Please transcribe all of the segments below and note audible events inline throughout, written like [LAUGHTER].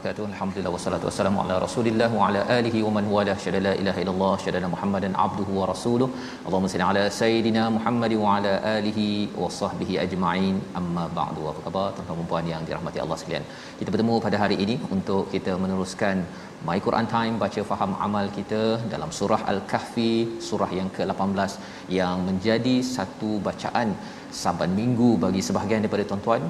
Wabarakatuh. Alhamdulillah wassalatu wassalamu ala Rasulillah wa ala alihi wa man wala syada la ilaha illallah syada Muhammadan abduhu wa rasuluh. Allahumma salli ala sayidina Muhammad wa ala alihi wa sahbihi ajma'in. Amma ba'du. Apa khabar tuan-tuan dan puan yang dirahmati Allah sekalian? Kita bertemu pada hari ini untuk kita meneruskan My Quran Time baca faham amal kita dalam surah Al-Kahfi, surah yang ke-18 yang menjadi satu bacaan saban minggu bagi sebahagian daripada tuan-tuan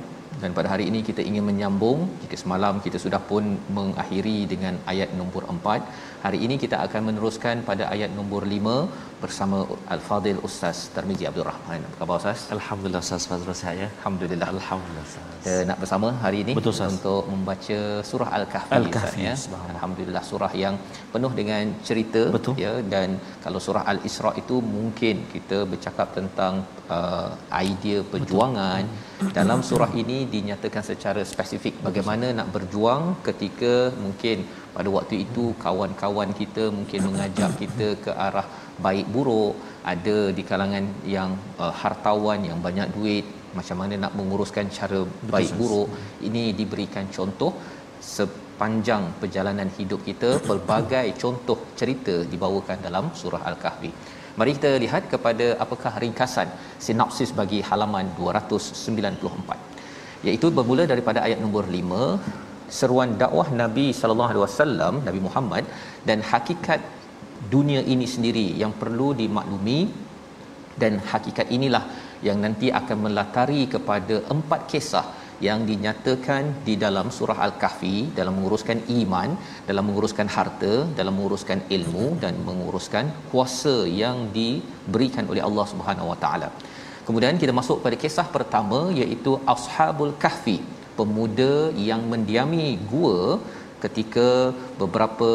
dan pada hari ini kita ingin menyambung jika semalam kita sudah pun mengakhiri dengan ayat nombor 4 hari ini kita akan meneruskan pada ayat nombor 5 bersama Al-Fadil Ustaz Tarmizi Abdul Rahman apa khabar Ustaz? Alhamdulillah Ustaz Fazrul sihat ya Alhamdulillah Alhamdulillah Ustaz kita nak bersama hari ini Betul, Ustaz. untuk membaca surah Al-Kahfi, Al-Kahfi, ya. Alhamdulillah surah yang penuh dengan cerita Betul. ya dan kalau surah Al-Isra itu mungkin kita bercakap tentang uh, idea perjuangan Betul. dalam surah ini dinyatakan secara spesifik bagaimana nak berjuang ketika mungkin pada waktu itu kawan-kawan kita mungkin mengajak kita ke arah baik buruk ada di kalangan yang uh, hartawan yang banyak duit macam mana nak menguruskan cara baik buruk ini diberikan contoh sepanjang perjalanan hidup kita pelbagai contoh cerita dibawakan dalam surah al-kahfi. Mari kita lihat kepada apakah ringkasan sinopsis bagi halaman 294 iaitu bermula daripada ayat nombor 5 seruan dakwah Nabi sallallahu alaihi wasallam Nabi Muhammad dan hakikat dunia ini sendiri yang perlu dimaklumi dan hakikat inilah yang nanti akan melatari kepada empat kisah yang dinyatakan di dalam surah Al-Kahfi dalam menguruskan iman, dalam menguruskan harta, dalam menguruskan ilmu dan menguruskan kuasa yang diberikan oleh Allah Subhanahu Wa Taala. Kemudian kita masuk pada kisah pertama iaitu Ashabul Kahfi, pemuda yang mendiami gua ketika beberapa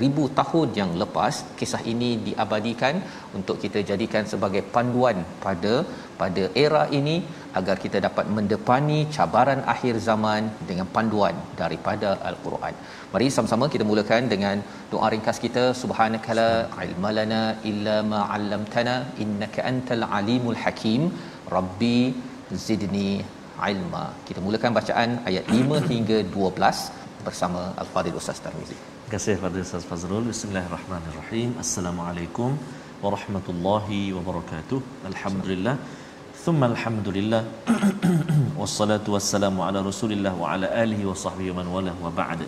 ribu tahun yang lepas kisah ini diabadikan untuk kita jadikan sebagai panduan pada pada era ini agar kita dapat mendepani cabaran akhir zaman dengan panduan daripada al-Quran. Mari sama-sama kita mulakan dengan doa ringkas kita subhanakala ilmalana illa ma 'allamtana innaka antal alimul hakim rabbi zidni ilma. Kita mulakan bacaan ayat 5 hingga 12 bersama Al-Fadhil Ustaz Tarmizi. Kasih kepada Ustaz Fazrul. Bismillahirrahmanirrahim. Assalamualaikum warahmatullahi wabarakatuh. Alhamdulillah. Thumma alhamdulillah. [CLEARS THROAT] Wassalatu wassalamu ala Rasulillah wa ala alihi wa sahbihi wa man wala wa ba'd.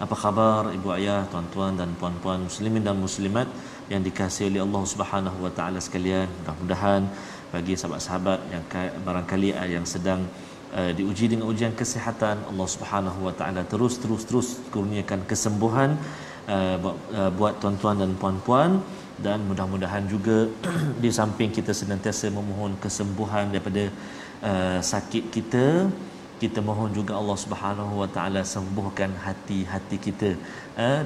Apa khabar ibu ayah, tuan-tuan dan puan-puan muslimin dan muslimat yang dikasihi oleh Allah Subhanahu wa taala sekalian. Mudah-mudahan bagi sahabat-sahabat yang ka- barangkali yang sedang uh, diuji dengan ujian kesihatan. Allah Subhanahu wa taala terus terus terus kurniakan kesembuhan uh, buat, tuan-tuan dan puan-puan. Dan mudah-mudahan juga [CLEARS THROAT] di samping kita senantiasa memohon kesembuhan daripada uh, sakit kita kita mohon juga Allah Subhanahu wa taala sembuhkan hati-hati kita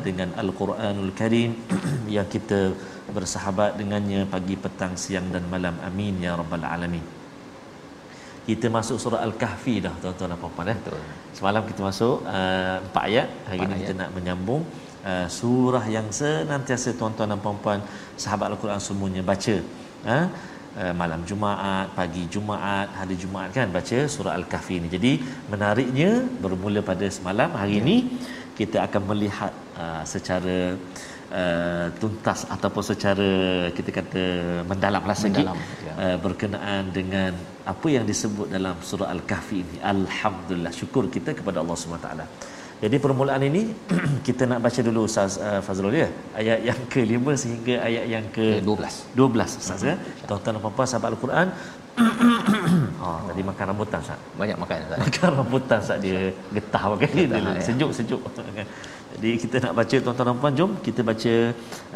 dengan Al-Quranul Karim [CLEARS THROAT] yang kita bersahabat dengannya pagi petang siang dan malam. Amin ya rabbal alamin kita masuk surah Al-Kahfi dah tuan-tuan dan puan-puan eh. Betul. Semalam kita masuk uh, empat ayat, hari ini kita nak menyambung uh, surah yang senantiasa tuan-tuan dan puan-puan sahabat Al-Quran semuanya baca. Ha? Uh, malam Jumaat, pagi Jumaat, hari Jumaat kan baca surah Al-Kahfi ni. Jadi menariknya bermula pada semalam, hari ini kita akan melihat uh, secara uh, tuntas ataupun secara kita kata mendalamlah sikit Mendalam, ya. uh, berkenaan dengan apa yang disebut dalam surah Al-Kahfi ini. Alhamdulillah syukur kita kepada Allah SWT. Jadi permulaan ini [CLEARS THROAT] kita nak baca dulu Ustaz uh, Fazrul ya. Ayat yang ke-5 sehingga ayat yang ke-12. 12 Ustaz ya. Tuan-tuan dan puan-puan sahabat Al-Quran. ha, [CLEARS THROAT] tadi makan rambutan Ustaz. Banyak makan Ustaz. Makan rambutan Ustaz dia getah pakai ni dia ya. sejuk-sejuk. [LAUGHS] Jadi kita nak baca tuan-tuan dan puan jom kita baca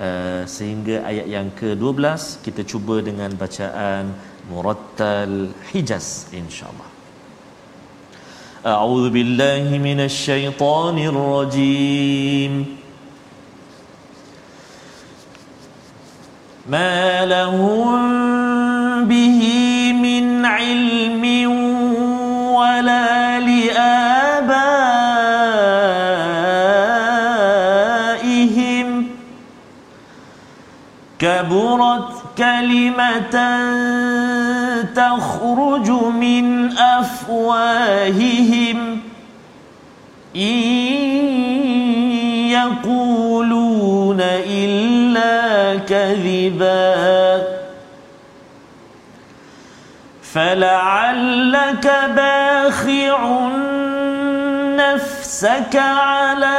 uh, sehingga ayat yang ke-12 kita cuba dengan bacaan murattal Hijaz insya-Allah. أعوذ بالله من الشيطان الرجيم ما لهم به من علم ولا لآبائهم كبرت كلمة تخرج من أفواههم. إن يقولون إلا كذبا. فلعلك باخع نفسك على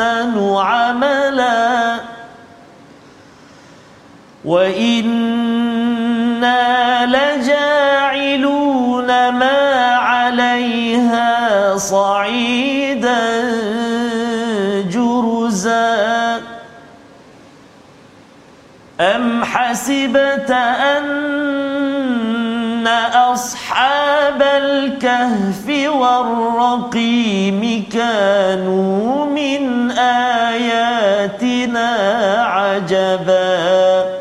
أحسن عملا. وإنا لجاعلون ما عليها صعيدا جرزا. أم حسبت أن أصحاب الكهف والرقيم كانوا من آياتنا عجبا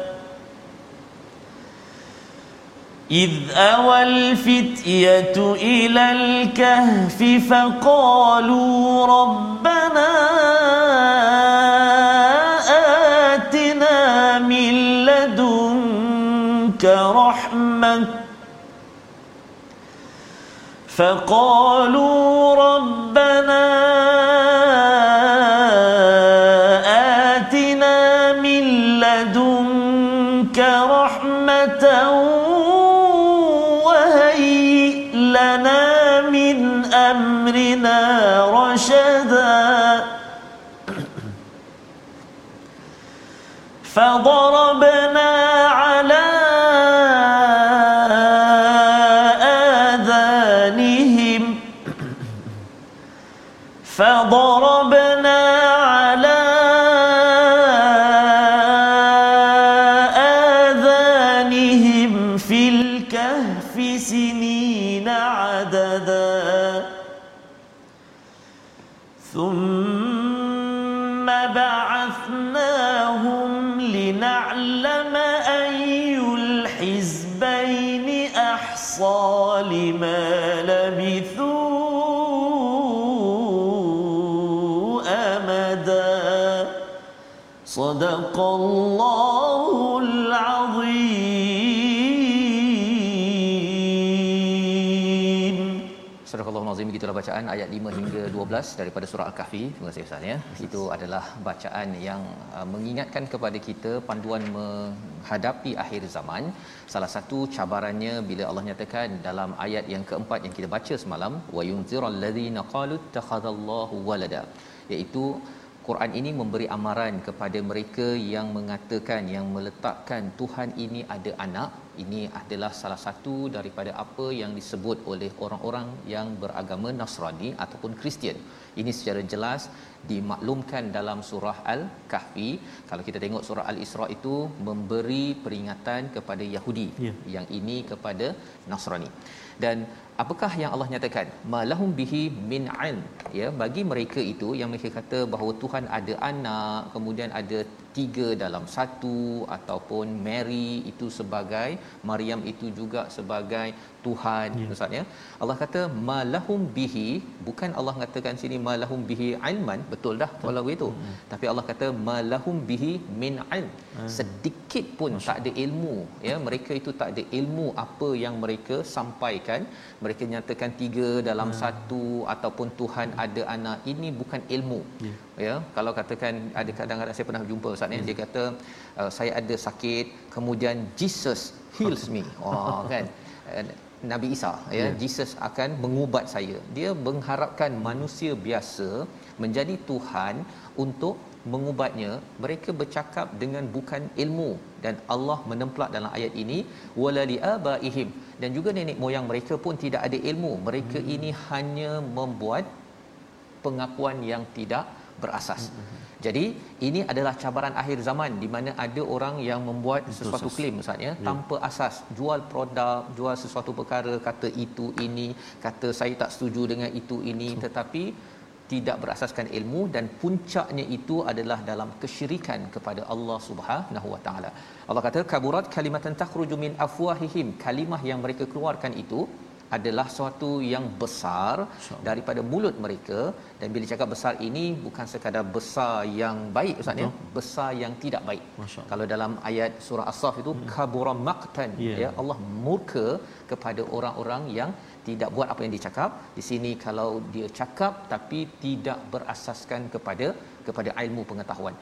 إذ أوى الفتية إلى الكهف فقالوا ربنا فقالوا ربنا آتنا من لدنك رحمة وهيئ لنا من أمرنا رشدا. فضربنا لنعلم أي الحزبين أحصى لما لبثوا أمدا. صدق الله. Bacaan ayat 5 hingga 12 daripada surah Al-Kahfi. Terima kasih Ustaz ya. Itu adalah bacaan yang uh, mengingatkan kepada kita panduan menghadapi akhir zaman. Salah satu cabarannya bila Allah nyatakan dalam ayat yang keempat yang kita baca semalam wa yunzirul ladzina qalu takhadallahu walada iaitu Quran ini memberi amaran kepada mereka yang mengatakan yang meletakkan Tuhan ini ada anak ini adalah salah satu daripada apa yang disebut oleh orang-orang yang beragama Nasrani ataupun Kristian. Ini secara jelas dimaklumkan dalam surah Al-Kahfi. Kalau kita tengok surah Al-Isra itu memberi peringatan kepada Yahudi. Ya. Yang ini kepada Nasrani. Dan apakah yang Allah nyatakan? Malahum bihi min ilm. Ya bagi mereka itu yang mereka kata bahawa Tuhan ada anak kemudian ada tiga dalam satu ataupun Mary itu sebagai Maryam itu juga sebagai Tuhan yeah. ustaz ya. Allah kata malahum bihi bukan Allah katakan sini malahum bihi ilman. Betul dah kalau begitu hmm. tapi Allah kata malahum bihi min ilm. Hmm. sedikit pun Masya. tak ada ilmu ya. Mereka itu tak ada ilmu apa yang mereka sampaikan mereka nyatakan tiga dalam hmm. satu ataupun Tuhan ada anak ini bukan ilmu yeah. ya kalau katakan ada kadang-kadang saya pernah jumpa ustaz hmm. dia kata uh, saya ada sakit kemudian Jesus heals me [LAUGHS] oh kan Nabi Isa ya yeah. Jesus akan mengubat saya dia mengharapkan manusia biasa menjadi tuhan untuk mengubatnya mereka bercakap dengan bukan ilmu dan Allah menemplak dalam ayat ini walali abaihim dan juga nenek moyang mereka pun tidak ada ilmu mereka hmm. ini hanya membuat pengakuan yang tidak berasas hmm. Jadi ini adalah cabaran akhir zaman di mana ada orang yang membuat Betul, sesuatu klaim misalnya ya. tanpa asas, jual produk, jual sesuatu perkara kata itu ini, kata saya tak setuju dengan itu ini Betul. tetapi tidak berasaskan ilmu dan puncaknya itu adalah dalam kesyirikan kepada Allah Subhanahu Wa Taala. Allah kata kaburat kalimatan takhruju min afwahihim. Kalimah yang mereka keluarkan itu adalah suatu yang besar daripada mulut mereka. Dan bila cakap besar ini bukan sekadar besar yang baik ustaz ya. Besar yang tidak baik. Kalau dalam ayat surah as-saff itu hmm. kabura maqtan. Yeah. ya. Allah murka kepada orang-orang yang tidak buat apa yang dicakap di sini kalau dia cakap tapi tidak berasaskan kepada kepada ilmu pengetahuan.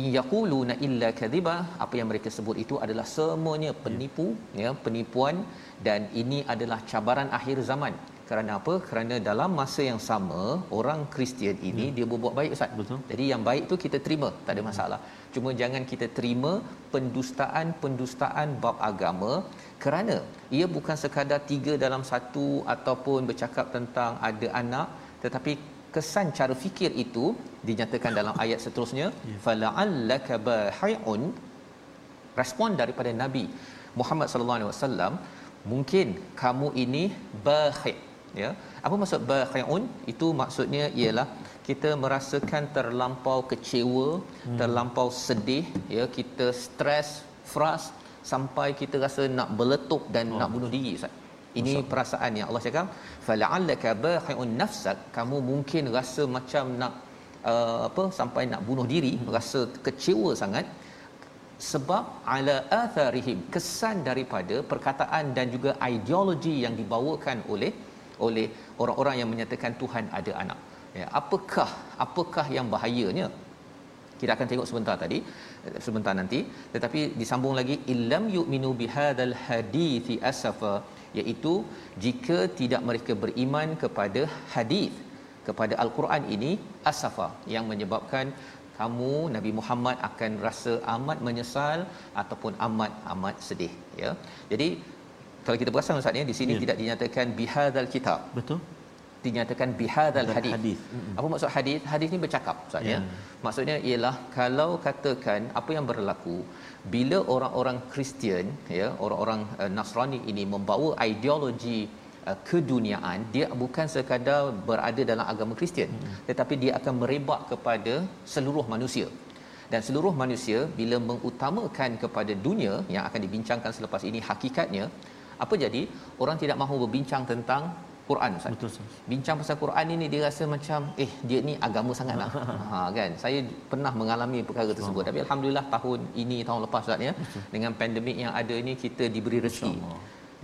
In yaquluna illa kadhiba apa yang mereka sebut itu adalah semuanya penipu ya penipuan dan ini adalah cabaran akhir zaman kerana apa? Kerana dalam masa yang sama orang Kristian ini yeah. dia berbuat baik ustaz. Betul. Jadi yang baik tu kita terima tak ada masalah. Cuma jangan kita terima pendustaan-pendustaan bab agama kerana ia bukan sekadar tiga dalam satu ataupun bercakap tentang ada anak tetapi kesan cara fikir itu dinyatakan dalam ayat seterusnya ya. fala'allaka bahi'un respon daripada nabi Muhammad sallallahu alaihi wasallam mungkin kamu ini bahi ya apa maksud bahi'un itu maksudnya ialah kita merasakan terlampau kecewa hmm. terlampau sedih ya kita stres frus sampai kita rasa nak berletup dan oh. nak bunuh diri ustaz ini Masa. perasaan yang Allah cakap fala'allaka bahi'un nafsak kamu mungkin rasa macam nak uh, apa sampai nak bunuh diri hmm. rasa kecewa sangat sebab ala atharihim kesan daripada perkataan dan juga ideologi yang dibawakan oleh oleh orang-orang yang menyatakan Tuhan ada anak. Ya apakah apakah yang bahayanya? Kita akan tengok sebentar tadi sebentar nanti. Tetapi disambung lagi illam yu'minu bihadzal hadithi asafa iaitu jika tidak mereka beriman kepada hadis kepada al-Quran ini asafa yang menyebabkan kamu Nabi Muhammad akan rasa amat menyesal ataupun amat amat sedih ya. Jadi kalau kita perasan ustaz ya di sini ya. tidak dinyatakan bihadzal kitab. Betul dinyatakan bihadzal hadis. hadis. Apa maksud hadis? Hadis ni bercakap maksudnya. Yeah. Maksudnya ialah kalau katakan apa yang berlaku bila orang-orang Kristian ya, orang-orang uh, Nasrani ini membawa ideologi uh, keduniaan, dia bukan sekadar berada dalam agama Kristian, mm tetapi dia akan merebak kepada seluruh manusia. Dan seluruh manusia bila mengutamakan kepada dunia yang akan dibincangkan selepas ini hakikatnya apa jadi orang tidak mahu berbincang tentang Quran Ustaz. Betul Ustaz. Bincang pasal Quran ini dia rasa macam eh dia ni agama sangatlah. [LAUGHS] ha kan. Saya pernah mengalami perkara tersebut. Tapi alhamdulillah tahun ini tahun lepas Ustaz ya dengan pandemik yang ada ini kita diberi rezeki.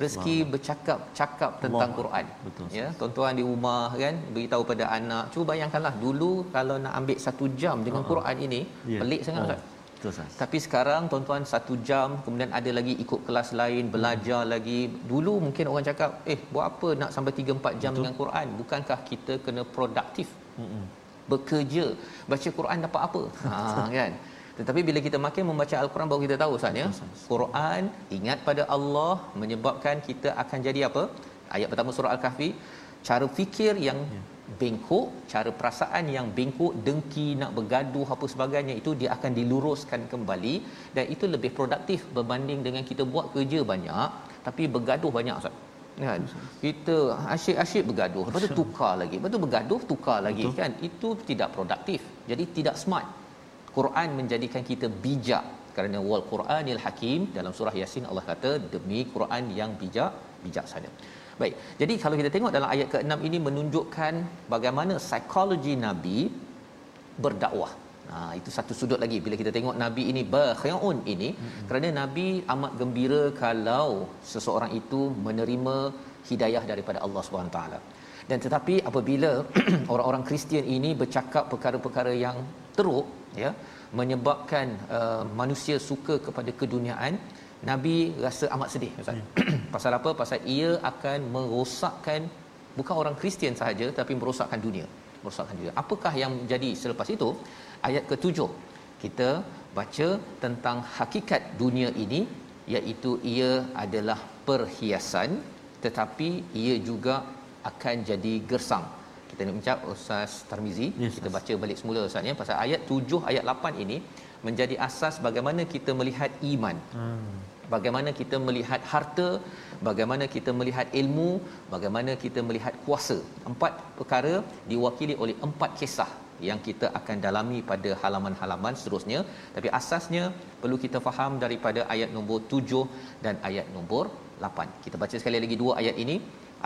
Rezeki bercakap cakap tentang Allah. Quran. Betul. Ya, tuan-tuan di rumah kan beritahu pada anak, cuba bayangkanlah dulu kalau nak ambil satu jam dengan uh-huh. Quran ini, yeah. pelik sangat oh. Ustaz. Betul Ustaz. Tapi sekarang tuan-tuan satu jam kemudian ada lagi ikut kelas lain belajar hmm. lagi. Dulu mungkin orang cakap, "Eh, buat apa nak sampai 3 4 jam Betul. dengan Quran? Bukankah kita kena produktif?" Hmm. Bekerja, baca Quran dapat apa? [LAUGHS] ha kan. Tetapi bila kita makin membaca al-Quran baru kita tahu Ustaz ya. Quran ingat pada Allah menyebabkan kita akan jadi apa? Ayat pertama surah Al-Kahfi, cara fikir yang ya bengkok cara perasaan yang bengkok dengki nak bergaduh apa sebagainya itu dia akan diluruskan kembali dan itu lebih produktif berbanding dengan kita buat kerja banyak tapi bergaduh banyak Ustaz. Kan? Kita asyik-asyik bergaduh lepas tu tukar lagi lepas tu bergaduh tukar lagi Betul. kan? Itu tidak produktif jadi tidak smart. Quran menjadikan kita bijak kerana wal Quranil Hakim dalam surah Yasin Allah kata demi Quran yang bijak bijaksana. Baik. Jadi kalau kita tengok dalam ayat ke-6 ini menunjukkan bagaimana psikologi Nabi berdakwah. Ha, itu satu sudut lagi bila kita tengok Nabi ini bakhiun ini hmm. kerana Nabi amat gembira kalau seseorang itu menerima hidayah daripada Allah Subhanahu taala. Dan tetapi apabila [CLEARS THROAT] orang-orang Kristian ini bercakap perkara-perkara yang teruk ya menyebabkan uh, manusia suka kepada keduniaan Nabi rasa amat sedih Ustaz. Hmm. [CLEARS THROAT] Pasal apa? Pasal ia akan merosakkan bukan orang Kristian sahaja tapi merosakkan dunia. Merosakkan dunia. Apakah yang jadi selepas itu? Ayat ketujuh. Kita baca tentang hakikat dunia ini iaitu ia adalah perhiasan tetapi ia juga akan jadi gersang. Kita nak ucap Ustaz Tarmizi, yes, kita baca balik semula Ustaz ya pasal ayat 7 ayat 8 ini menjadi asas bagaimana kita melihat iman. Hmm bagaimana kita melihat harta bagaimana kita melihat ilmu bagaimana kita melihat kuasa. Empat perkara diwakili oleh empat kisah yang kita akan dalami pada halaman-halaman seterusnya. Tapi asasnya perlu kita faham daripada ayat nombor 7 dan ayat nombor 8 kita baca sekali lagi dua ayat ini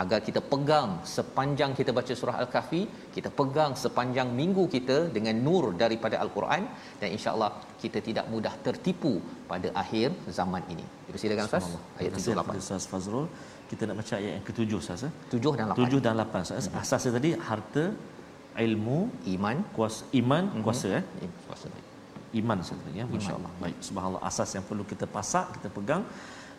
agar kita pegang sepanjang kita baca surah al-kahfi kita pegang sepanjang minggu kita dengan nur daripada al-Quran dan insya-Allah kita tidak mudah tertipu pada akhir zaman ini. Dipersilakan Ustaz. Ayat 7 8. Ustaz Fazrul, kita nak baca ayat yang ke-7 Ustaz. 7 dan 8. 7 dan 8 Ustaz. Hmm. Asasnya tadi harta, ilmu, iman, kuasa, iman, hmm. kuasa eh. Kuasa. Iman Ustaz ya. Masya-Allah. Baik, subhanallah asas yang perlu kita pasak, kita pegang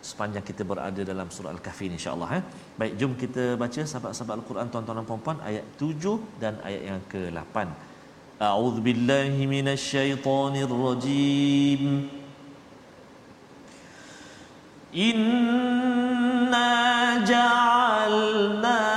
sepanjang kita berada dalam surah Al-Kahfi insya-Allah eh. Baik, jom kita baca sahabat-sahabat Al-Quran tuan-tuan dan puan-puan ayat 7 dan ayat yang ke-8. A'udzu billahi minasyaitonir rajim. Inna ja'alna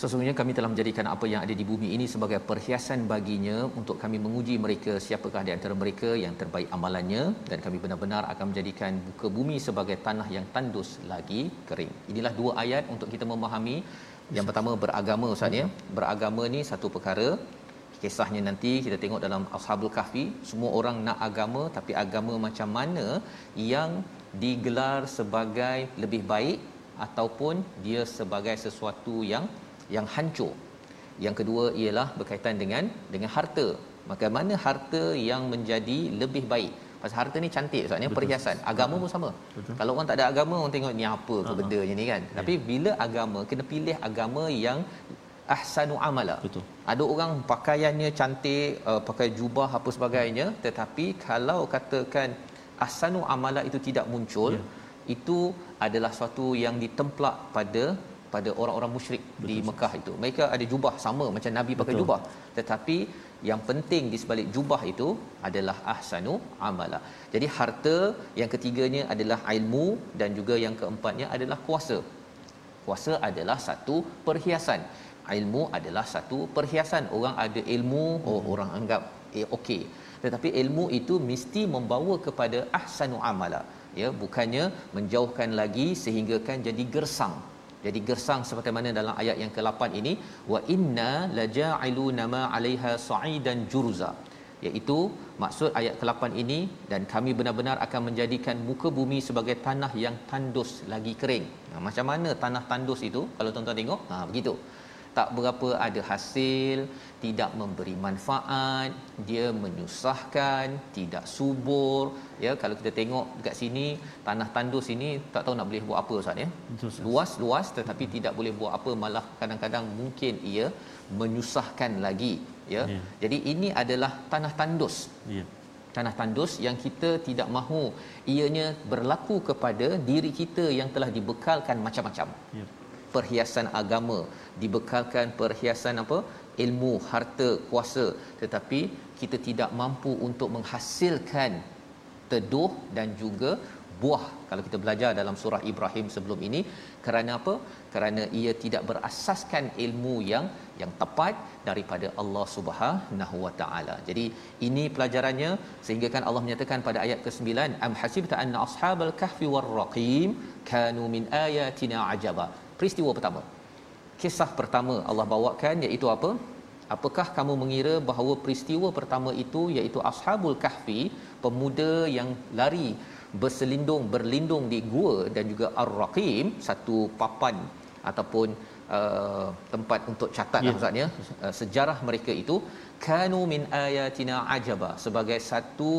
Sesungguhnya kami telah menjadikan apa yang ada di bumi ini sebagai perhiasan baginya untuk kami menguji mereka siapakah di antara mereka yang terbaik amalannya dan kami benar-benar akan menjadikan buka bumi sebagai tanah yang tandus lagi kering. Inilah dua ayat untuk kita memahami yang pertama beragama Ustaz ya. Beragama ni satu perkara kisahnya nanti kita tengok dalam Ashabul Kahfi semua orang nak agama tapi agama macam mana yang digelar sebagai lebih baik ataupun dia sebagai sesuatu yang yang hancur. Yang kedua ialah berkaitan dengan dengan harta. Bagaimana harta yang menjadi lebih baik? Pasal harta ni cantik Ustaz ni perhiasan. Agama Betul. pun sama. Betul. Kalau orang tak ada agama orang tengok ni apa ke uh-huh. benda ni kan. Yeah. Tapi bila agama kena pilih agama yang ahsanu amala. Betul. Ada orang pakaiannya cantik, uh, pakai jubah apa sebagainya, tetapi kalau katakan ahsanu amala itu tidak muncul, yeah. itu adalah suatu yang ditemplak pada pada orang-orang musyrik Betul. di Mekah itu. Mereka ada jubah sama macam Nabi pakai Betul. jubah. Tetapi yang penting di sebalik jubah itu adalah ahsanu amala. Jadi harta yang ketiganya adalah ilmu dan juga yang keempatnya adalah kuasa. Kuasa adalah satu perhiasan. Ilmu adalah satu perhiasan. Orang ada ilmu, oh hmm. orang anggap eh okey. Tetapi ilmu itu mesti membawa kepada ahsanu amala. Ya, bukannya menjauhkan lagi sehingga kan jadi gersang jadi gersang seperti mana dalam ayat yang ke-8 ini wa inna laja'iluna nama 'alaiha sa'idan juruza iaitu maksud ayat ke-8 ini dan kami benar-benar akan menjadikan muka bumi sebagai tanah yang tandus lagi kering. Nah, macam mana tanah tandus itu? Kalau tuan-tuan tengok, ha begitu. Tak berapa ada hasil tidak memberi manfaat dia menyusahkan tidak subur ya kalau kita tengok dekat sini tanah tandus ini tak tahu nak boleh buat apa ustaz ya luas luas tetapi hmm. tidak boleh buat apa malah kadang-kadang mungkin ia menyusahkan lagi ya yeah. jadi ini adalah tanah tandus yeah. tanah tandus yang kita tidak mahu ianya berlaku kepada diri kita yang telah dibekalkan macam-macam yeah. Perhiasan agama dibekalkan perhiasan apa? Ilmu harta kuasa. Tetapi kita tidak mampu untuk menghasilkan teduh dan juga buah. Kalau kita belajar dalam surah Ibrahim sebelum ini kerana apa? Kerana ia tidak berasaskan ilmu yang yang tepat daripada Allah Subhanahu wa taala. Jadi ini pelajarannya. Sehingga kan Allah menyatakan pada ayat ke-9 am hasibta anna ashabal kahfi war raqim kanu min ayatina ajaba. Peristiwa pertama. Kisah pertama Allah bawakan iaitu apa? Apakah kamu mengira bahawa peristiwa pertama itu iaitu ashabul kahfi, pemuda yang lari berselindung berlindung di gua dan juga ar-raqim satu papan ataupun uh, tempat untuk catat yeah. maksudnya uh, sejarah mereka itu kanu min ayatina ajaba sebagai satu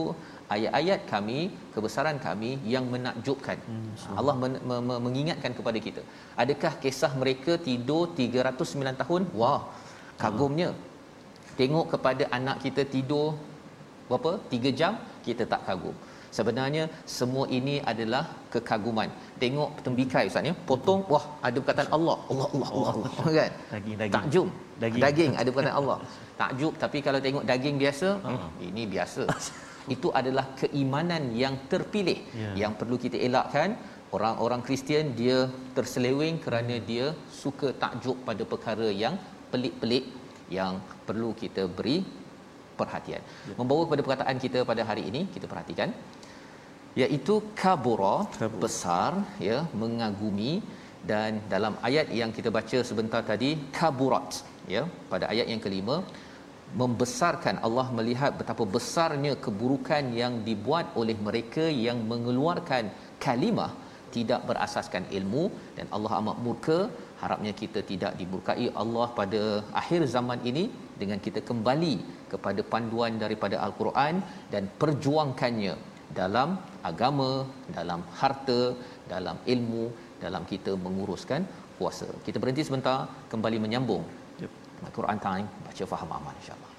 ayat-ayat kami kebesaran kami yang menakjubkan. Hmm, Allah men- me- me- mengingatkan kepada kita. Adakah kisah mereka tidur 309 tahun? Wah kagumnya. Tengok kepada anak kita tidur berapa? 3 jam kita tak kagum. Sebenarnya semua ini adalah kekaguman. Tengok tembikai ustaz ya. Potong wah ada perkataan Allah. Allah Allah Allah, Allah. kan? daging daging. Takjub. Daging. daging ada perkataan Allah. Takjub tapi kalau tengok daging biasa uh hmm, ini biasa [LAUGHS] itu adalah keimanan yang terpilih yeah. yang perlu kita elakkan orang-orang Kristian dia terseleweng kerana dia suka takjub pada perkara yang pelik-pelik yang perlu kita beri perhatian. Ya. Membawa kepada perkataan kita pada hari ini, kita perhatikan iaitu kabura Kabur. besar ya mengagumi dan dalam ayat yang kita baca sebentar tadi kaburat ya pada ayat yang kelima membesarkan Allah melihat betapa besarnya keburukan yang dibuat oleh mereka yang mengeluarkan kalimah tidak berasaskan ilmu dan Allah amat murka harapnya kita tidak dimurkai Allah pada akhir zaman ini dengan kita kembali kepada panduan daripada al-Quran dan perjuangkannya dalam agama, dalam harta, dalam ilmu, dalam kita menguruskan puasa. Kita berhenti sebentar, kembali menyambung. Yep. Al-Quran time, baca faham aman insya-Allah.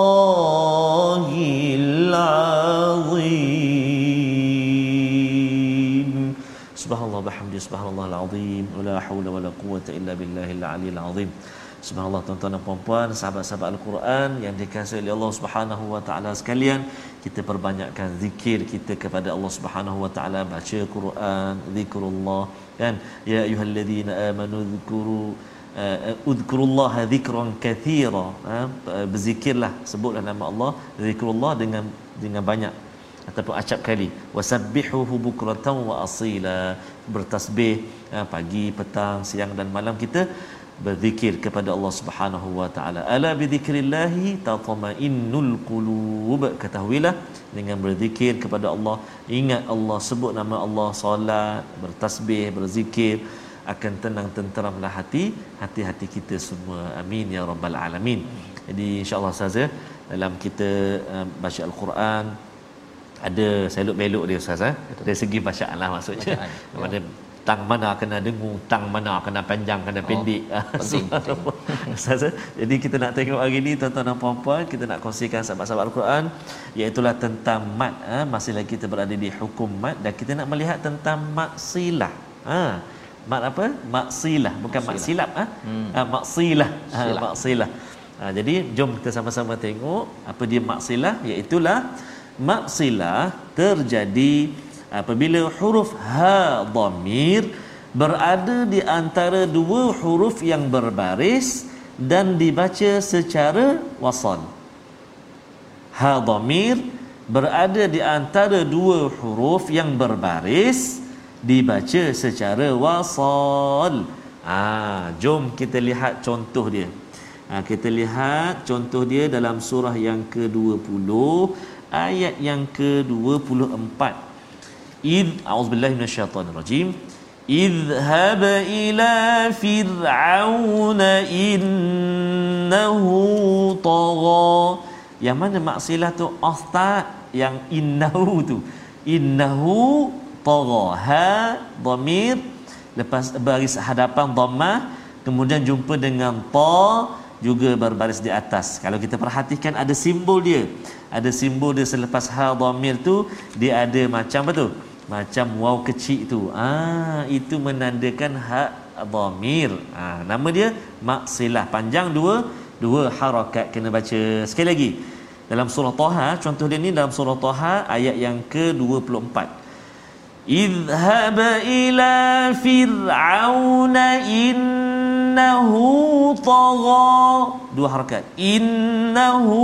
bihamdi subhanallah alazim wala haula wala quwwata illa billahil aliyil azim. Subhanallah tuan-tuan dan puan-puan sahabat-sahabat al-Quran yang dikasihi oleh Allah Subhanahu wa taala sekalian kita perbanyakkan zikir kita kepada Allah Subhanahu wa taala. Baca Quran zikrullah. Kan ya ayyuhallazina amanu zkuru uh, udhkurullah dhikran kathira. Uh, berzikirlah sebutlah nama Allah zikrullah dengan dengan banyak ataupun acap kali wasabbihuhu bukratan wa asila bertasbih ya, pagi petang siang dan malam kita berzikir kepada Allah Subhanahu wa taala. Ala bi dzikrillah tatma'innul qulub. Ketahuilah dengan berzikir kepada Allah, ingat Allah, sebut nama Allah, solat, bertasbih, berzikir akan tenang tenteramlah hati hati-hati kita semua amin ya rabbal alamin jadi insyaallah ya dalam kita uh, baca al-Quran ada selok belok dia ustaz eh? Dari segi bacaan lah maksudnya. Pada ya. tang mana kena dengung tang mana kena panjang kena oh, pendek. Penting, ustaz. eh? jadi kita nak tengok hari ni tuan-tuan dan puan-puan kita nak kongsikan sahabat-sahabat al-Quran iaitu tentang mat eh? masih lagi kita berada di hukum mat dan kita nak melihat tentang maksilah. Ha mak apa? Maksilah bukan mak silap ah. Hmm. ha, maksilah. Ha, maksilah. ha, jadi jom kita sama-sama tengok apa dia maksilah iaitu lah maksilah terjadi apabila huruf ha dhamir berada di antara dua huruf yang berbaris dan dibaca secara wasal ha dhamir berada di antara dua huruf yang berbaris dibaca secara wasal. Ah, jom kita lihat contoh dia. Ha, kita lihat contoh dia dalam surah yang ke-20 ayat yang ke-24. Id a'udzubillahi minasyaitonirrajim. Idhhab ila fir'auna innahu tagha. Yang mana maksilah tu ustaz yang innahu tu. Innahu tagha ha dhamir lepas baris hadapan dhammah kemudian jumpa dengan ta juga berbaris di atas kalau kita perhatikan ada simbol dia ada simbol dia selepas ha dhamir tu dia ada macam apa tu? Macam waw kecil tu. Ah itu menandakan ha dhamir ah ha, nama dia maksilah. Panjang dua dua harakat kena baca. Sekali lagi dalam surah Taha contoh dia ni dalam surah Taha ayat yang ke-24 Idhhab ila fir'auna inna innahu tagha dua harakat. innahu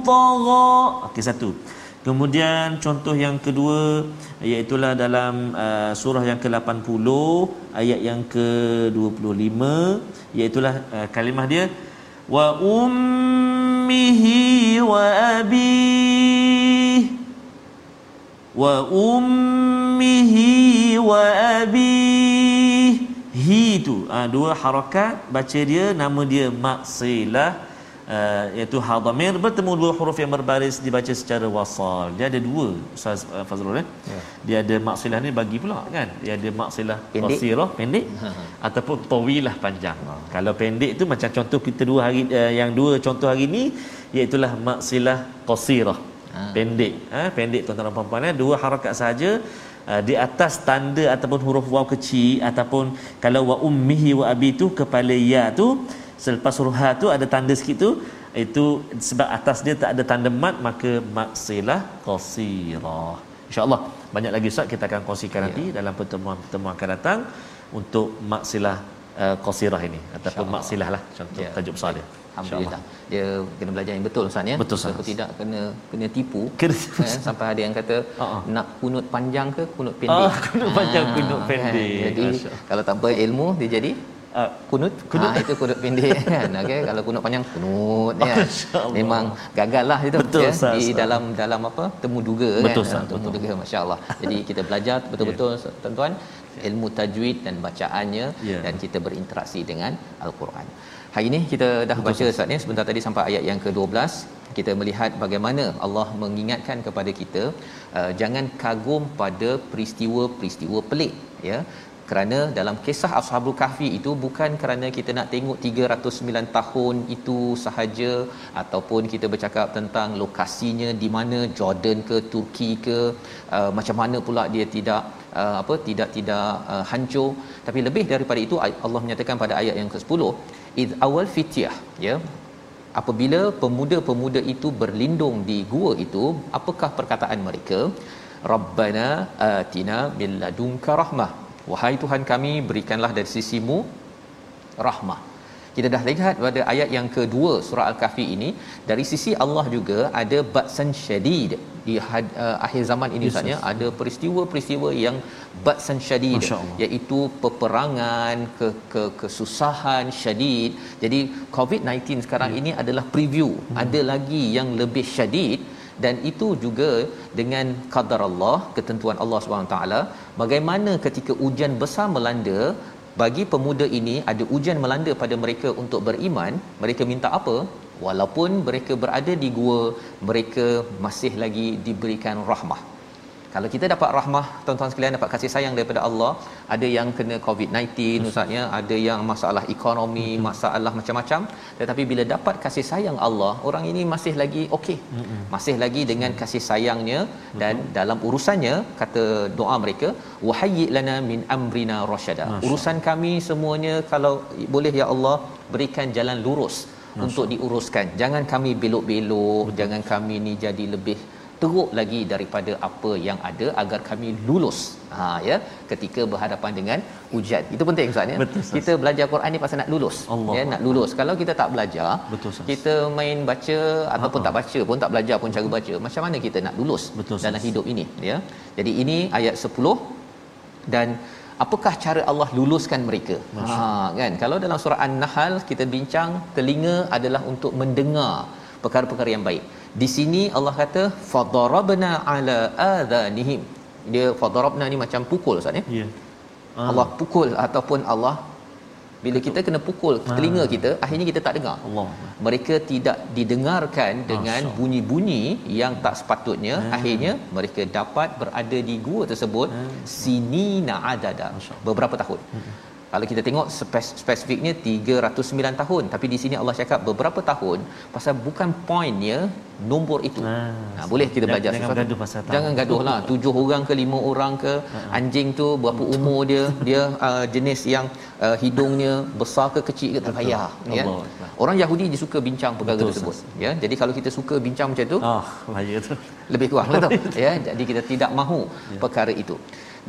tagha okey satu. Kemudian contoh yang kedua iaitu dalam uh, surah yang ke-80 ayat yang ke-25 iaitu uh, kalimah dia wa ummihi wa abi wa ummihi wa abi tu ha, dua harakat baca dia nama dia maksilah uh, iaitu hadamir bertemu dua huruf yang berbaris dibaca secara wasal dia ada dua Ustaz uh, Fazrul eh? ya. dia ada maksilah ni bagi pula kan dia ada maksilah qasirah pendek, pendek ataupun tawilah panjang ha. kalau pendek tu macam contoh kita dua hari uh, yang dua contoh hari ni iaitu maksilah qasirah ha. pendek ha, pendek tuan-tuan dan puan-puan eh. dua harakat saja uh, di atas tanda ataupun huruf waw kecil ataupun kalau wa ummihi wa abi tu kepala ya tu selepas huruf ha tu ada tanda sikit tu itu sebab atas dia tak ada tanda mat maka maksilah qasirah insyaallah banyak lagi ustaz kita akan kongsikan ya. nanti dalam pertemuan-pertemuan akan datang untuk maksilah uh, qasirah ini ataupun maksilah lah contoh ya. tajuk besar dia Alhamdulillah. Dia kena belajar yang betul Ustaz ya. Betul Kalau tidak kena kena tipu. Kena [LAUGHS] eh, sampai ada yang kata uh-huh. nak kunut panjang ke kunut pendek. Oh, [LAUGHS] kunut panjang ha, kunut pendek. Kan? Jadi Asya. kalau tanpa ilmu dia jadi Uh, kunut kunut ha, itu kunut pendek [LAUGHS] kan okey kalau kunut panjang kunut ya memang gagallah itu betul, ya sah, di sah. dalam dalam apa temu duga betul, kan sah, temu betul. duga masya-Allah jadi kita belajar betul-betul yeah. tuan-tuan ilmu tajwid dan bacaannya yeah. dan kita berinteraksi dengan al-Quran. Hari ini kita dah Betul, baca Ustaz. Ni sebentar tadi sampai ayat yang ke-12 kita melihat bagaimana Allah mengingatkan kepada kita uh, jangan kagum pada peristiwa-peristiwa pelik ya kerana dalam kisah Ashabul Kahfi itu bukan kerana kita nak tengok 309 tahun itu sahaja ataupun kita bercakap tentang lokasinya di mana Jordan ke Turki ke uh, macam mana pula dia tidak uh, apa tidak tidak uh, hancur. Tapi lebih daripada itu Allah menyatakan pada ayat yang ke-10 id awal fityah ya apabila pemuda-pemuda itu berlindung di gua itu apakah perkataan mereka? Rabbana atina min ladunka rahmah wahai tuhan kami berikanlah dari sisimu rahmah. Kita dah lihat pada ayat yang kedua surah al-kahfi ini dari sisi Allah juga ada batsan syadid di had, uh, akhir zaman ini ustaz ya ada peristiwa-peristiwa yang batsan syadid iaitu peperangan ke, ke kesusahan syadid jadi covid-19 sekarang Ya. ini adalah preview. Hmm. ada lagi yang lebih syadid dan itu juga dengan qadar Allah ketentuan Allah SWT bagaimana ketika ujian besar melanda bagi pemuda ini ada ujian melanda pada mereka untuk beriman mereka minta apa? Walaupun mereka berada di gua mereka masih lagi diberikan rahmah kalau kita dapat rahmah tuan-tuan sekalian dapat kasih sayang daripada Allah ada yang kena covid-19 ustaznya ada yang masalah ekonomi masalah macam-macam. Tetapi bila dapat kasih sayang Allah orang ini masih lagi okey. Masih lagi dengan kasih sayangnya dan dalam urusannya kata doa mereka wahayyi lana min amrina rasyada urusan kami semuanya kalau boleh ya Allah berikan jalan lurus untuk diuruskan. Jangan kami belok-belok jangan kami ni jadi lebih teruk lagi daripada apa yang ada agar kami lulus. Ha ya ketika berhadapan dengan ujian. Itu penting ustaz ya. Betul, kita belajar Quran ni pasal nak lulus Allah. ya nak lulus. Kalau kita tak belajar Betul, kita main baca ataupun tak baca pun tak belajar pun cara baca macam mana kita nak lulus Betul, dalam hidup ini ya? Jadi ini ayat 10 dan apakah cara Allah luluskan mereka? Ha kan? Kalau dalam surah an-nahl kita bincang telinga adalah untuk mendengar perkara-perkara yang baik di sini Allah kata fadarabna ala adhanihim dia fadarabna ni macam pukul ustaz ya Ya. Ah. Allah pukul ataupun Allah bila kita kena pukul telinga kita akhirnya kita tak dengar Allah. mereka tidak didengarkan dengan bunyi-bunyi yang tak sepatutnya Hmm. akhirnya mereka dapat berada di gua tersebut sinina adada Masya. beberapa tahun kalau kita tengok spes- spesifiknya 309 tahun. Tapi di sini Allah cakap beberapa tahun pasal bukan poinnya nombor itu. Ah, nah, boleh kita belajar jangan sesuatu. gaduh pasal tahun. jangan gaduh lah. Tujuh orang ke lima orang ke anjing tu berapa umur dia dia [LAUGHS] uh, jenis yang uh, hidungnya besar ke kecil ke tak payah ya. Allah orang Yahudi dia suka bincang perkara Betul, tersebut ya. Jadi kalau kita suka bincang macam tu Ah, bahaya tu. lebih kurang lah tu [LAUGHS] ya. Jadi kita tidak mahu perkara itu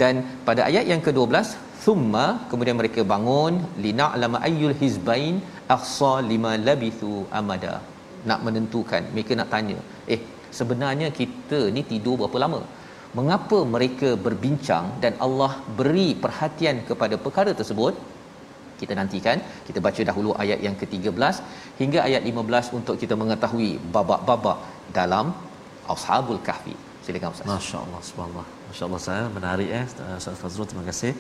dan pada ayat yang ke-12 thumma kemudian mereka bangun lina'lama ayyul hizbain ahsa lima labithu amada. Nak menentukan mereka nak tanya eh sebenarnya kita ni tidur berapa lama? Mengapa mereka berbincang dan Allah beri perhatian kepada perkara tersebut? Kita nantikan kita baca dahulu ayat yang ke-13 hingga ayat 15 untuk kita mengetahui babak-babak dalam Ashabul Kahfi. Silakan ustaz. Masya Allah, subhanallah. Masya Allah saya menarik eh Ustaz Fazrul terima kasih.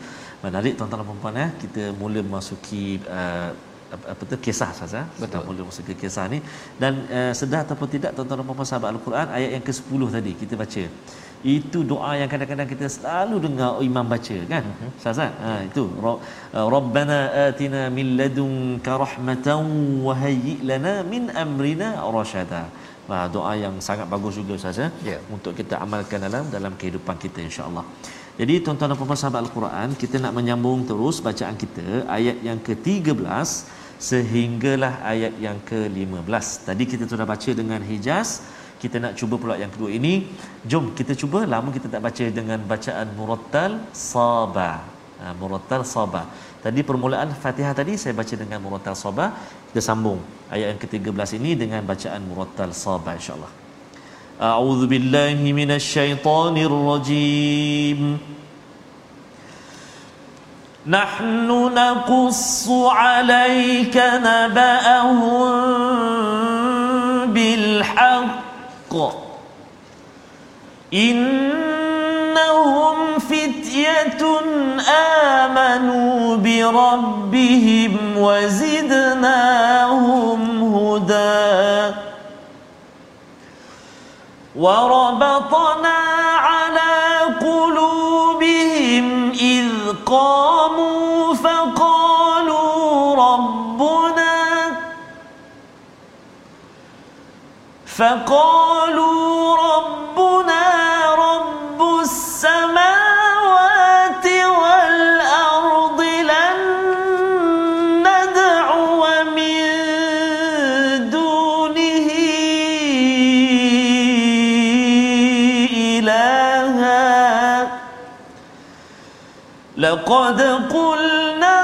Menarik tuan-tuan dan puan eh kita mula memasuki uh, apa, tu kisah saja. Kita mula memasuki kisah ni dan uh, sedar ataupun tidak tuan-tuan dan puan sahabat Al-Quran ayat yang ke-10 tadi kita baca. Itu doa yang kadang-kadang kita selalu dengar imam baca kan? Mhm. Ustaz uh ha, itu Ra- Rabbana atina min ladunka rahmatan wa hayyi lana min amrina rasyada. Wah, doa yang sangat bagus juga Ustaz ya Ya. untuk kita amalkan dalam dalam kehidupan kita insya-Allah. Jadi tuan-tuan dan puan sahabat Al-Quran, kita nak menyambung terus bacaan kita ayat yang ke-13 sehinggalah ayat yang ke-15. Tadi kita sudah baca dengan Hijaz, kita nak cuba pula yang kedua ini. Jom kita cuba, lama kita tak baca dengan bacaan murattal Saba. Ha, murattal Saba. Tadi permulaan Fatihah tadi saya baca dengan murattal Saba. Kita sambung ayat yang ke-13 ini dengan bacaan murattal Saba insya-Allah. أعوذ بالله من الشيطان الرجيم نحن نقص عليك نبأهم بالحق إنهم فتية آمنوا بربهم وزدناهم هدى. وربطنا على قلوبهم إذ قاموا فقالوا ربنا فقالوا ربنا لقد قلنا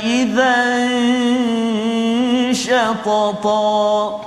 إذا شططا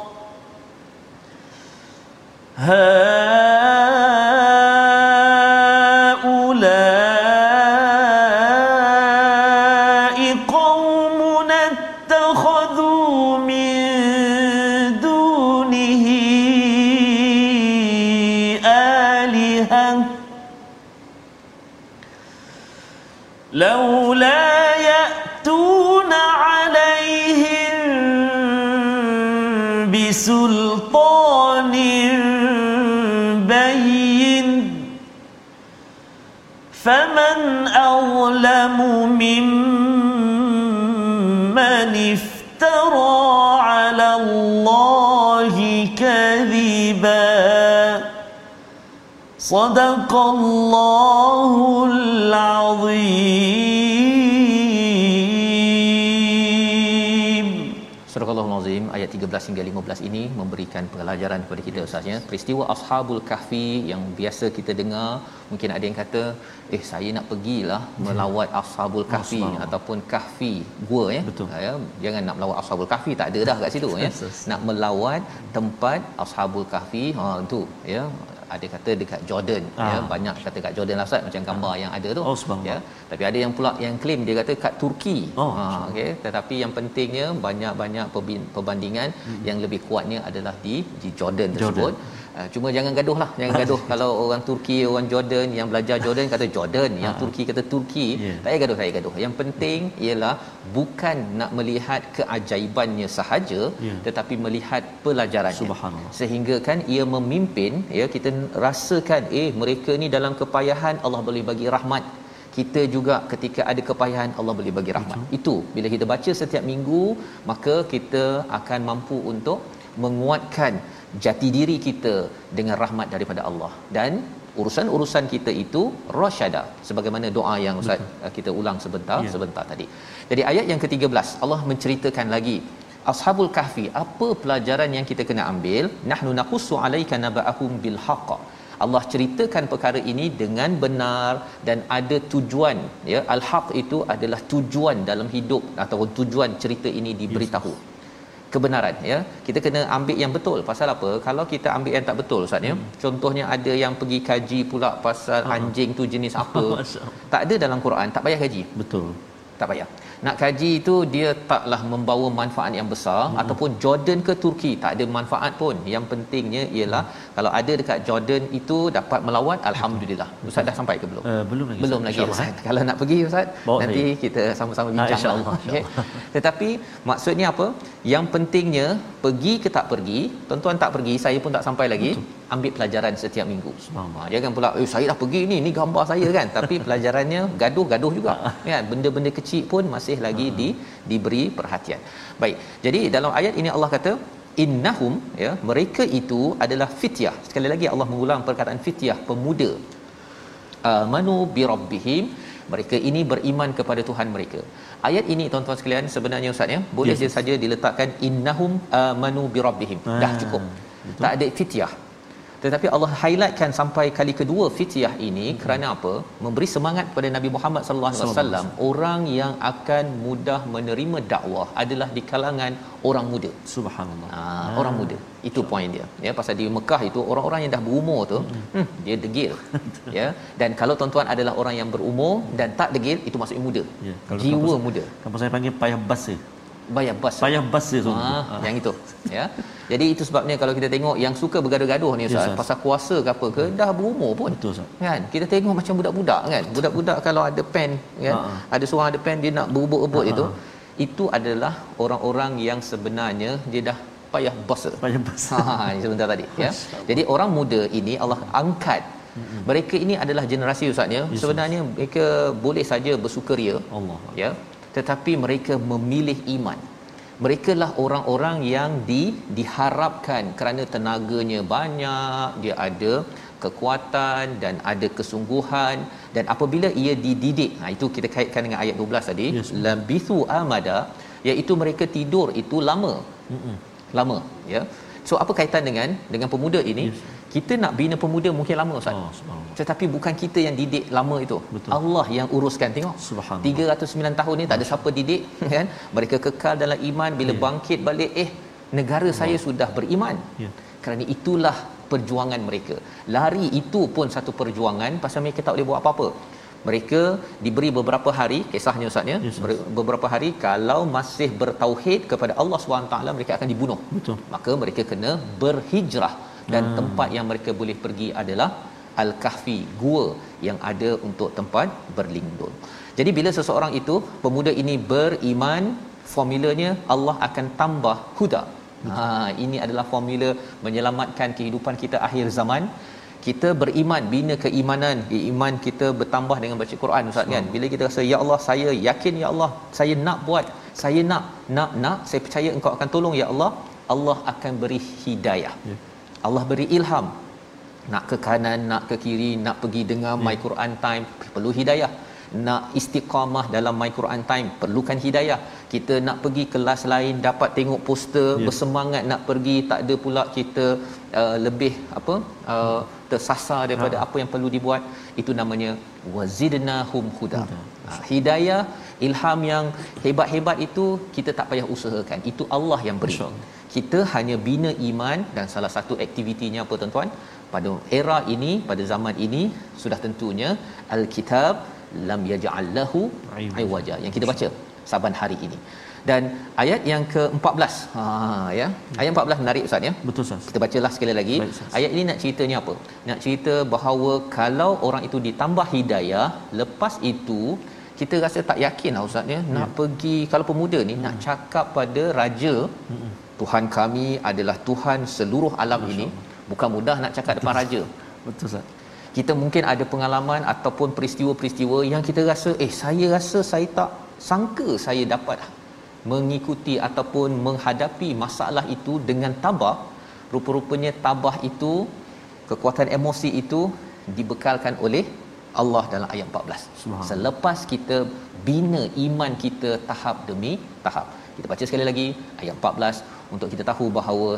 صدق الله العظيم Surah Al-Azim ayat 13 hingga 15 ini memberikan pelajaran kepada kita Ustaz ya. Peristiwa Ashabul Kahfi yang biasa kita dengar, mungkin ada yang kata, "Eh, saya nak pergilah melawat Ashabul Kahfi Subhanallah. ataupun Kahfi gua ya." Betul. Ya, jangan nak melawat Ashabul Kahfi, tak ada dah kat situ ya. Yes, yes. [LAUGHS] Nak melawat tempat Ashabul Kahfi, ha tu ya. ada kata dekat Jordan Ah. ya, banyak kata kat Jordan lah Ustaz macam gambar yang ada tu. Oh, ya. Tapi ada yang pula yang claim dia kata kat Turki. Oh, ha, okey tetapi yang pentingnya banyak-banyak perbandingan hmm. yang lebih kuatnya adalah di di Jordan tersebut uh, cuma jangan gaduh lah jangan [LAUGHS] gaduh kalau orang Turki orang Jordan yang belajar Jordan kata Jordan yang Ha. Turki kata Turki Yeah. tak payah gaduh tak payah gaduh yang penting ialah bukan nak melihat keajaibannya sahaja Yeah. tetapi melihat pelajarannya Subhanallah. sehingga kan ia memimpin ya kita rasakan eh mereka ni dalam kepayahan Allah boleh bagi rahmat kita juga ketika ada kepayahan Allah boleh bagi rahmat. Betul. Itu bila kita baca setiap minggu maka kita akan mampu untuk menguatkan jati diri kita dengan rahmat daripada Allah dan urusan-urusan kita itu rasyada sebagaimana doa yang ustaz Betul. kita ulang sebentar Ya. sebentar tadi. Jadi ayat yang ke-13 Allah menceritakan lagi Ashabul Kahfi apa pelajaran yang kita kena ambil nahnu naqussu alayka naba'ahum bil haqq Allah ceritakan perkara ini dengan benar dan ada tujuan ya al-haq itu adalah tujuan dalam hidup ataupun tujuan cerita ini diberitahu kebenaran ya. Kita kena ambil yang betul. Pasal apa? Kalau kita ambil yang tak betul ustaz ya Hmm. contohnya ada yang pergi kaji pula pasal Ha. anjing tu jenis apa. [LAUGHS] Tak ada dalam Quran tak payah kaji Betul. tak payah nak kaji itu dia taklah membawa manfaat yang besar hmm. ataupun Jordan ke Turki tak ada manfaat pun yang pentingnya ialah hmm. kalau ada dekat Jordan itu dapat melawat alhamdulillah ustaz dah sampai ke belum Uh, belum lagi. belum lagi Ustaz. Kalau nak pergi Ustaz, Bawa nanti saya. kita sama-sama Ah, bincang. insyaAllah, lah. Okey. [LAUGHS] Tetapi maksudnya apa? Yang pentingnya pergi ke tak pergi, tuan-tuan tak pergi, saya pun tak sampai lagi. Betul. Ambil pelajaran setiap minggu. Subhanallah. Ha, jangan pula, eh saya dah pergi ni, ni gambar saya kan. Tapi [LAUGHS] pelajarannya gaduh-gaduh juga. kan? Benda-benda kecil pun masih lagi di diberi perhatian. Baik. Jadi dalam ayat ini Allah kata innahum ya mereka itu adalah fityah sekali lagi Allah mengulang perkataan fityah pemuda amanu bi rabbihim mereka ini beriman kepada Tuhan mereka. Ayat ini tuan-tuan sekalian sebenarnya ustaz ya, boleh Yes. saja diletakkan innahum amanu bi rabbihim. Ah, Dah cukup. Tak ada fityah. Tetapi Allah highlightkan sampai kali kedua fityah ini hmm. kerana apa? Memberi semangat kepada Nabi Muhammad sallallahu alaihi wasallam orang yang akan mudah menerima dakwah adalah di kalangan orang muda. Subhanallah. Ha, orang muda. Itu poin dia. Ya, pasal di Mekah itu orang-orang yang dah berumur tu, hmm, dia degil. [LAUGHS] ya. Dan kalau tuan-tuan adalah orang yang berumur dan tak degil, itu maksudnya muda. Ya, kalau Jiwa kampus- muda. Kampus saya panggil payah bas je. Bayar bas. Payah bas tu. Ah, yang itu ya jadi itu sebabnya kalau kita tengok yang suka bergaduh-gaduh ni ustaz Yes, pasal kuasa ke apa ke dah berumur pun Betul, Ustaz. kan kita tengok macam budak-budak kan budak-budak kalau ada pen kan Ha, ha. ada seorang ada pen dia nak berebut-rebut Ha, ha. itu itu adalah orang-orang yang sebenarnya dia dah payah bas Payah bas. [LAUGHS] Ha, ini sebentar tadi ya. Jadi orang muda ini Allah angkat. Mereka ini adalah generasi ustaz ya. Yes, Sebenarnya mereka boleh saja bersukaria Allah. ya. Tetapi mereka memilih iman. Mereka lah orang-orang yang di diharapkan kerana tenaganya banyak, dia ada kekuatan dan ada kesungguhan dan apabila ia dididik. Ha itu kita kaitkan dengan ayat 12 tadi. Yes. Labithu amada iaitu mereka tidur itu lama Mm-mm. lama ya so apa kaitan dengan dengan pemuda ini Yes. Kita nak bina pemuda mungkin lama ustaz. Oh, tetapi bukan kita yang didik lama itu. Betul. Allah yang uruskan. Tengok. Subhanallah. 309 tahun ni tak ada siapa didik [LAUGHS] kan? Mereka kekal dalam iman. Bila Ya. bangkit balik eh negara saya sudah beriman. Ya. kerana itulah perjuangan mereka. Lari itu pun satu perjuangan pasal mereka tak boleh buat apa-apa. Mereka diberi beberapa hari kisahnya ustaz ya? Yes. Ber- beberapa hari kalau masih bertauhid kepada Allah SWT mereka akan dibunuh. Betul. maka mereka kena berhijrah dan Hmm. tempat yang mereka boleh pergi adalah al-kahfi gua yang ada untuk tempat berlindung. Jadi bila seseorang itu pemuda ini beriman formulanya Allah akan tambah huda. Ha ini adalah formula menyelamatkan kehidupan kita akhir zaman. Kita beriman bina keimanan. Iman kita bertambah dengan baca Quran ustaz kan? Bila kita rasa ya Allah saya yakin ya Allah saya nak buat saya nak nak nak saya percaya engkau akan tolong ya Allah Allah akan beri hidayah. Ya. Allah beri ilham nak ke kanan nak ke kiri nak pergi dengar Ya. my Quran time perlu hidayah nak istiqamah dalam my Quran time perlukan hidayah kita nak pergi kelas lain dapat tengok poster Ya. bersemangat nak pergi tak ada pula kita uh, lebih apa uh, tersasar daripada Ha. apa yang perlu dibuat itu namanya wazidnahum huda ha, hidayah ilham yang hebat-hebat itu kita tak payah usahakan. Itu Allah yang beri. Kita hanya bina iman dan salah satu aktivitinya apa tuan-tuan? Pada era ini pada zaman ini sudah tentunya al-kitab lam yaj'al lahu Iwaja. iwaja yang kita baca saban hari ini. Dan ayat yang ke-14. Ha ya. Ayat 14 menarik ustaz ya? Betul Ustaz. kita bacalah sekali lagi. Baik, ayat ini nak ceritanya apa? Nak cerita bahawa kalau orang itu ditambah hidayah lepas itu kita rasa tak yakin lah ustaz ya. Nak pergi kalau pemuda ni nak cakap pada raja Tuhan kami adalah Tuhan seluruh alam ini bukan mudah nak cakap depan raja. Betul Ustaz. kita mungkin ada pengalaman ataupun peristiwa-peristiwa yang kita rasa eh saya rasa saya tak sangka saya dapat mengikuti ataupun menghadapi masalah itu dengan tabah. Rupa-rupanya tabah itu kekuatan emosi itu dibekalkan oleh Allah dalam ayat 14 Subhanallah. selepas kita bina iman kita tahap demi tahap kita baca sekali lagi ayat 14 untuk kita tahu bahawa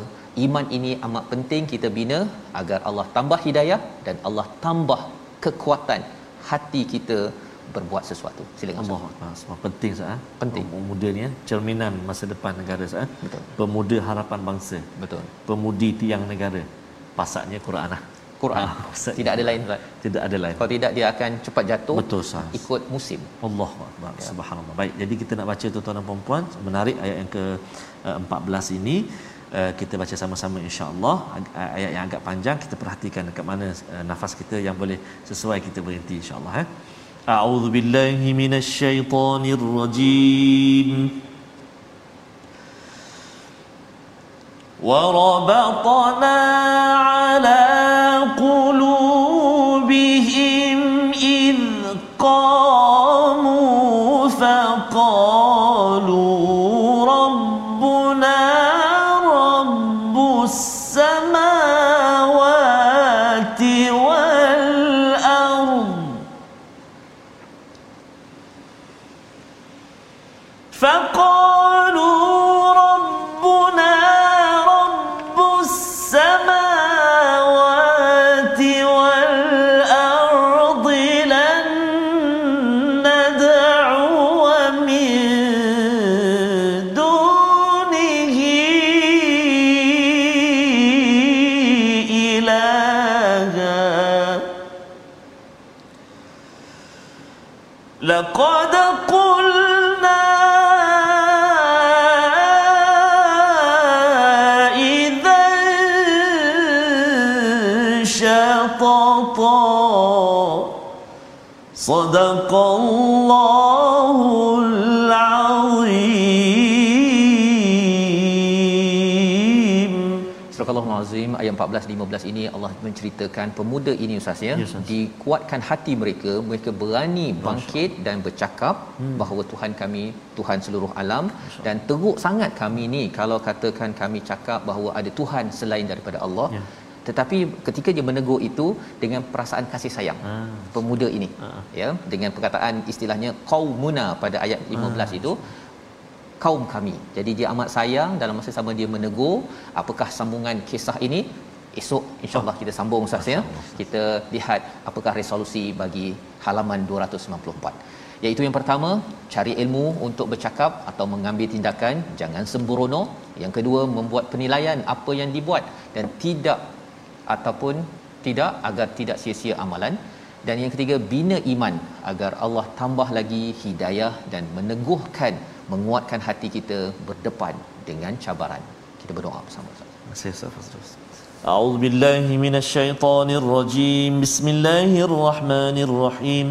iman ini amat penting kita bina agar Allah tambah hidayah dan Allah tambah kekuatan hati kita berbuat sesuatu. Silakan Allah. Akbar. Semua penting Ustaz. eh. Penting. Pemuda ni eh, cerminan masa depan negara Ustaz. eh. Betul. Pemuda harapan bangsa. Betul. Pemudi tiang negara. Pasaknya Quran lah. Quran. Ah, Ustaz. Tidak ada lain Ustaz. Tidak ada lain. Kalau tidak dia akan cepat jatuh Betul Ustaz. ikut musim. Allah Akbar. Ya. Subhanallah. Baik, jadi kita nak baca tuan-tuan dan puan-puan, menarik ayat yang ke-14 ini. Uh, kita baca sama-sama insya-Allah Ag- uh, ayat yang agak panjang kita perhatikan dekat mana uh, nafas kita yang boleh sesuai kita berhenti insya-Allah eh. A'udzu billahi minasyaitonir rajim. وربطنا على 我。صدق الله العظيم Surah Al-Azim ayat 14 15 ini Allah menceritakan pemuda ini Ustaz ya Ya, Ustaz. dikuatkan hati mereka mereka berani bangkit dan bercakap hmm. bahawa Tuhan kami Tuhan seluruh alam dan teruk sangat kami ni kalau katakan kami cakap bahawa ada Tuhan selain daripada Allah Ya. tetapi ketika dia menegur itu dengan perasaan kasih sayang Ah. pemuda ini Ah. ya dengan perkataan istilahnya qaumuna pada ayat 15 itu kaum kami. Jadi dia amat sayang dalam masa sama dia menegur apakah sambungan kisah ini esok insyaallah kita sambung Ustaz ya. Kita lihat apakah resolusi bagi halaman 294. Iaitu yang pertama, cari ilmu untuk bercakap atau mengambil tindakan, jangan sembrono. Yang kedua, membuat penilaian apa yang dibuat dan tidak ataupun tidak agar tidak sia-sia amalan. Dan yang ketiga, bina iman agar Allah tambah lagi hidayah dan meneguhkan, menguatkan hati kita berdepan dengan cabaran. Kita berdoa bersama Ustaz. Terima kasih Ustaz Fazrul. أعوذ بالله من الشيطان الرجيم بسم الله الرحمن الرحيم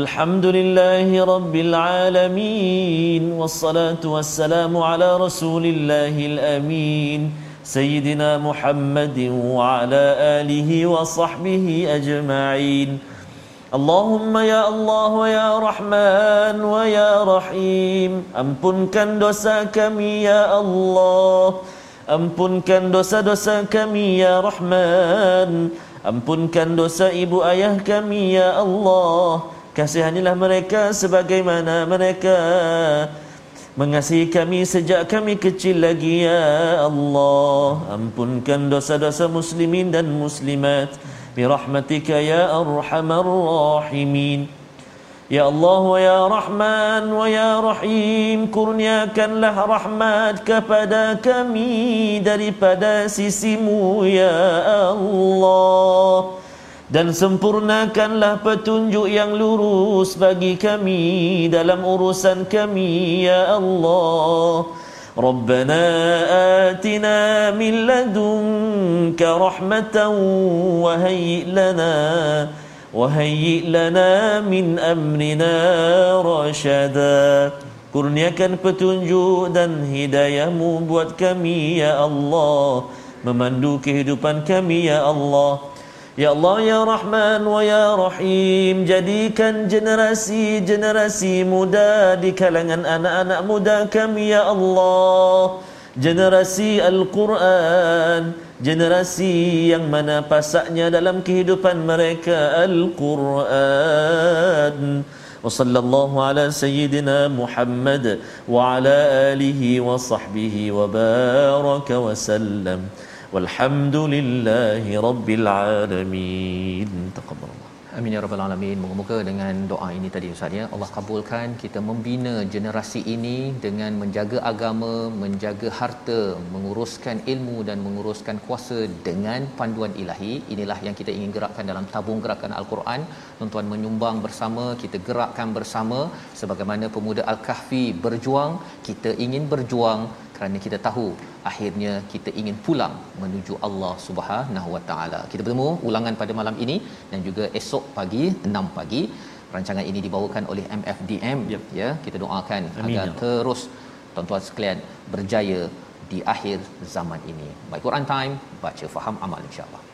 الحمد لله رب العالمين والصلاة والسلام على رسول الله الأمين سيدنا محمد وعلى آله وصحبه أجمعين اللهم ya Allah ya Rahman wa ya Rahim ampunkan dosa kami ya Allah ampunkan dosa-dosa kami ya Rahman ampunkan dosa ibu ayah kami ya Allah kasihanilah mereka sebagaimana mereka Mengasihi kami sejak kami kecil lagi ya Allah. Ampunkan dosa-dosa muslimin dan muslimat. Birahmatika ya arhamar rahimin. Ya Allah wa ya Rahman wa ya Rahim Kurniakanlah rahmat kepada kami Daripada sisimu ya Allah Ya Allah Dan sempurnakanlah petunjuk yang lurus bagi kami Dalam urusan kami ya Allah ربنا آتنا من لدنك رحمة وهيئ لنا وهيئ لنا من أمرنا رشدا Kurniakan petunjuk dan hidayahmu buat kami ya Allah Memandu kehidupan kami ya Allah Ya Allah ya Rahman wa ya Rahim Jadikan generasi-generasi muda Di kalangan anak-anak muda kami ya Allah Generasi Al-Quran Generasi yang mana pasaknya dalam kehidupan mereka Al-Quran وصلى الله على سيدنا محمد وعلى آله وصحبه وبارك وسلم والحمد لله alamin. العالمين Amin ya rabbal alamin. Moga-moga dengan doa ini tadi Ustaz ya, Allah kabulkan kita membina generasi ini dengan menjaga agama, menjaga harta, menguruskan ilmu dan menguruskan kuasa dengan panduan Ilahi. Inilah yang kita ingin gerakkan dalam tabung gerakan Al-Quran. Tuan-tuan menyumbang bersama, kita gerakkan bersama sebagaimana pemuda Al-Kahfi berjuang, kita ingin berjuang kerana kita tahu akhirnya kita ingin pulang menuju Allah Subhanahu Wa Taala. Kita bertemu ulangan pada malam ini dan juga esok pagi 6 pagi. Rancangan ini dibawakan oleh MFDM yep. ya. Kita doakan Amin. agar ya terus tuan-tuan sekalian berjaya di akhir zaman ini. Baik Quran Time, baca faham amal insya-Allah.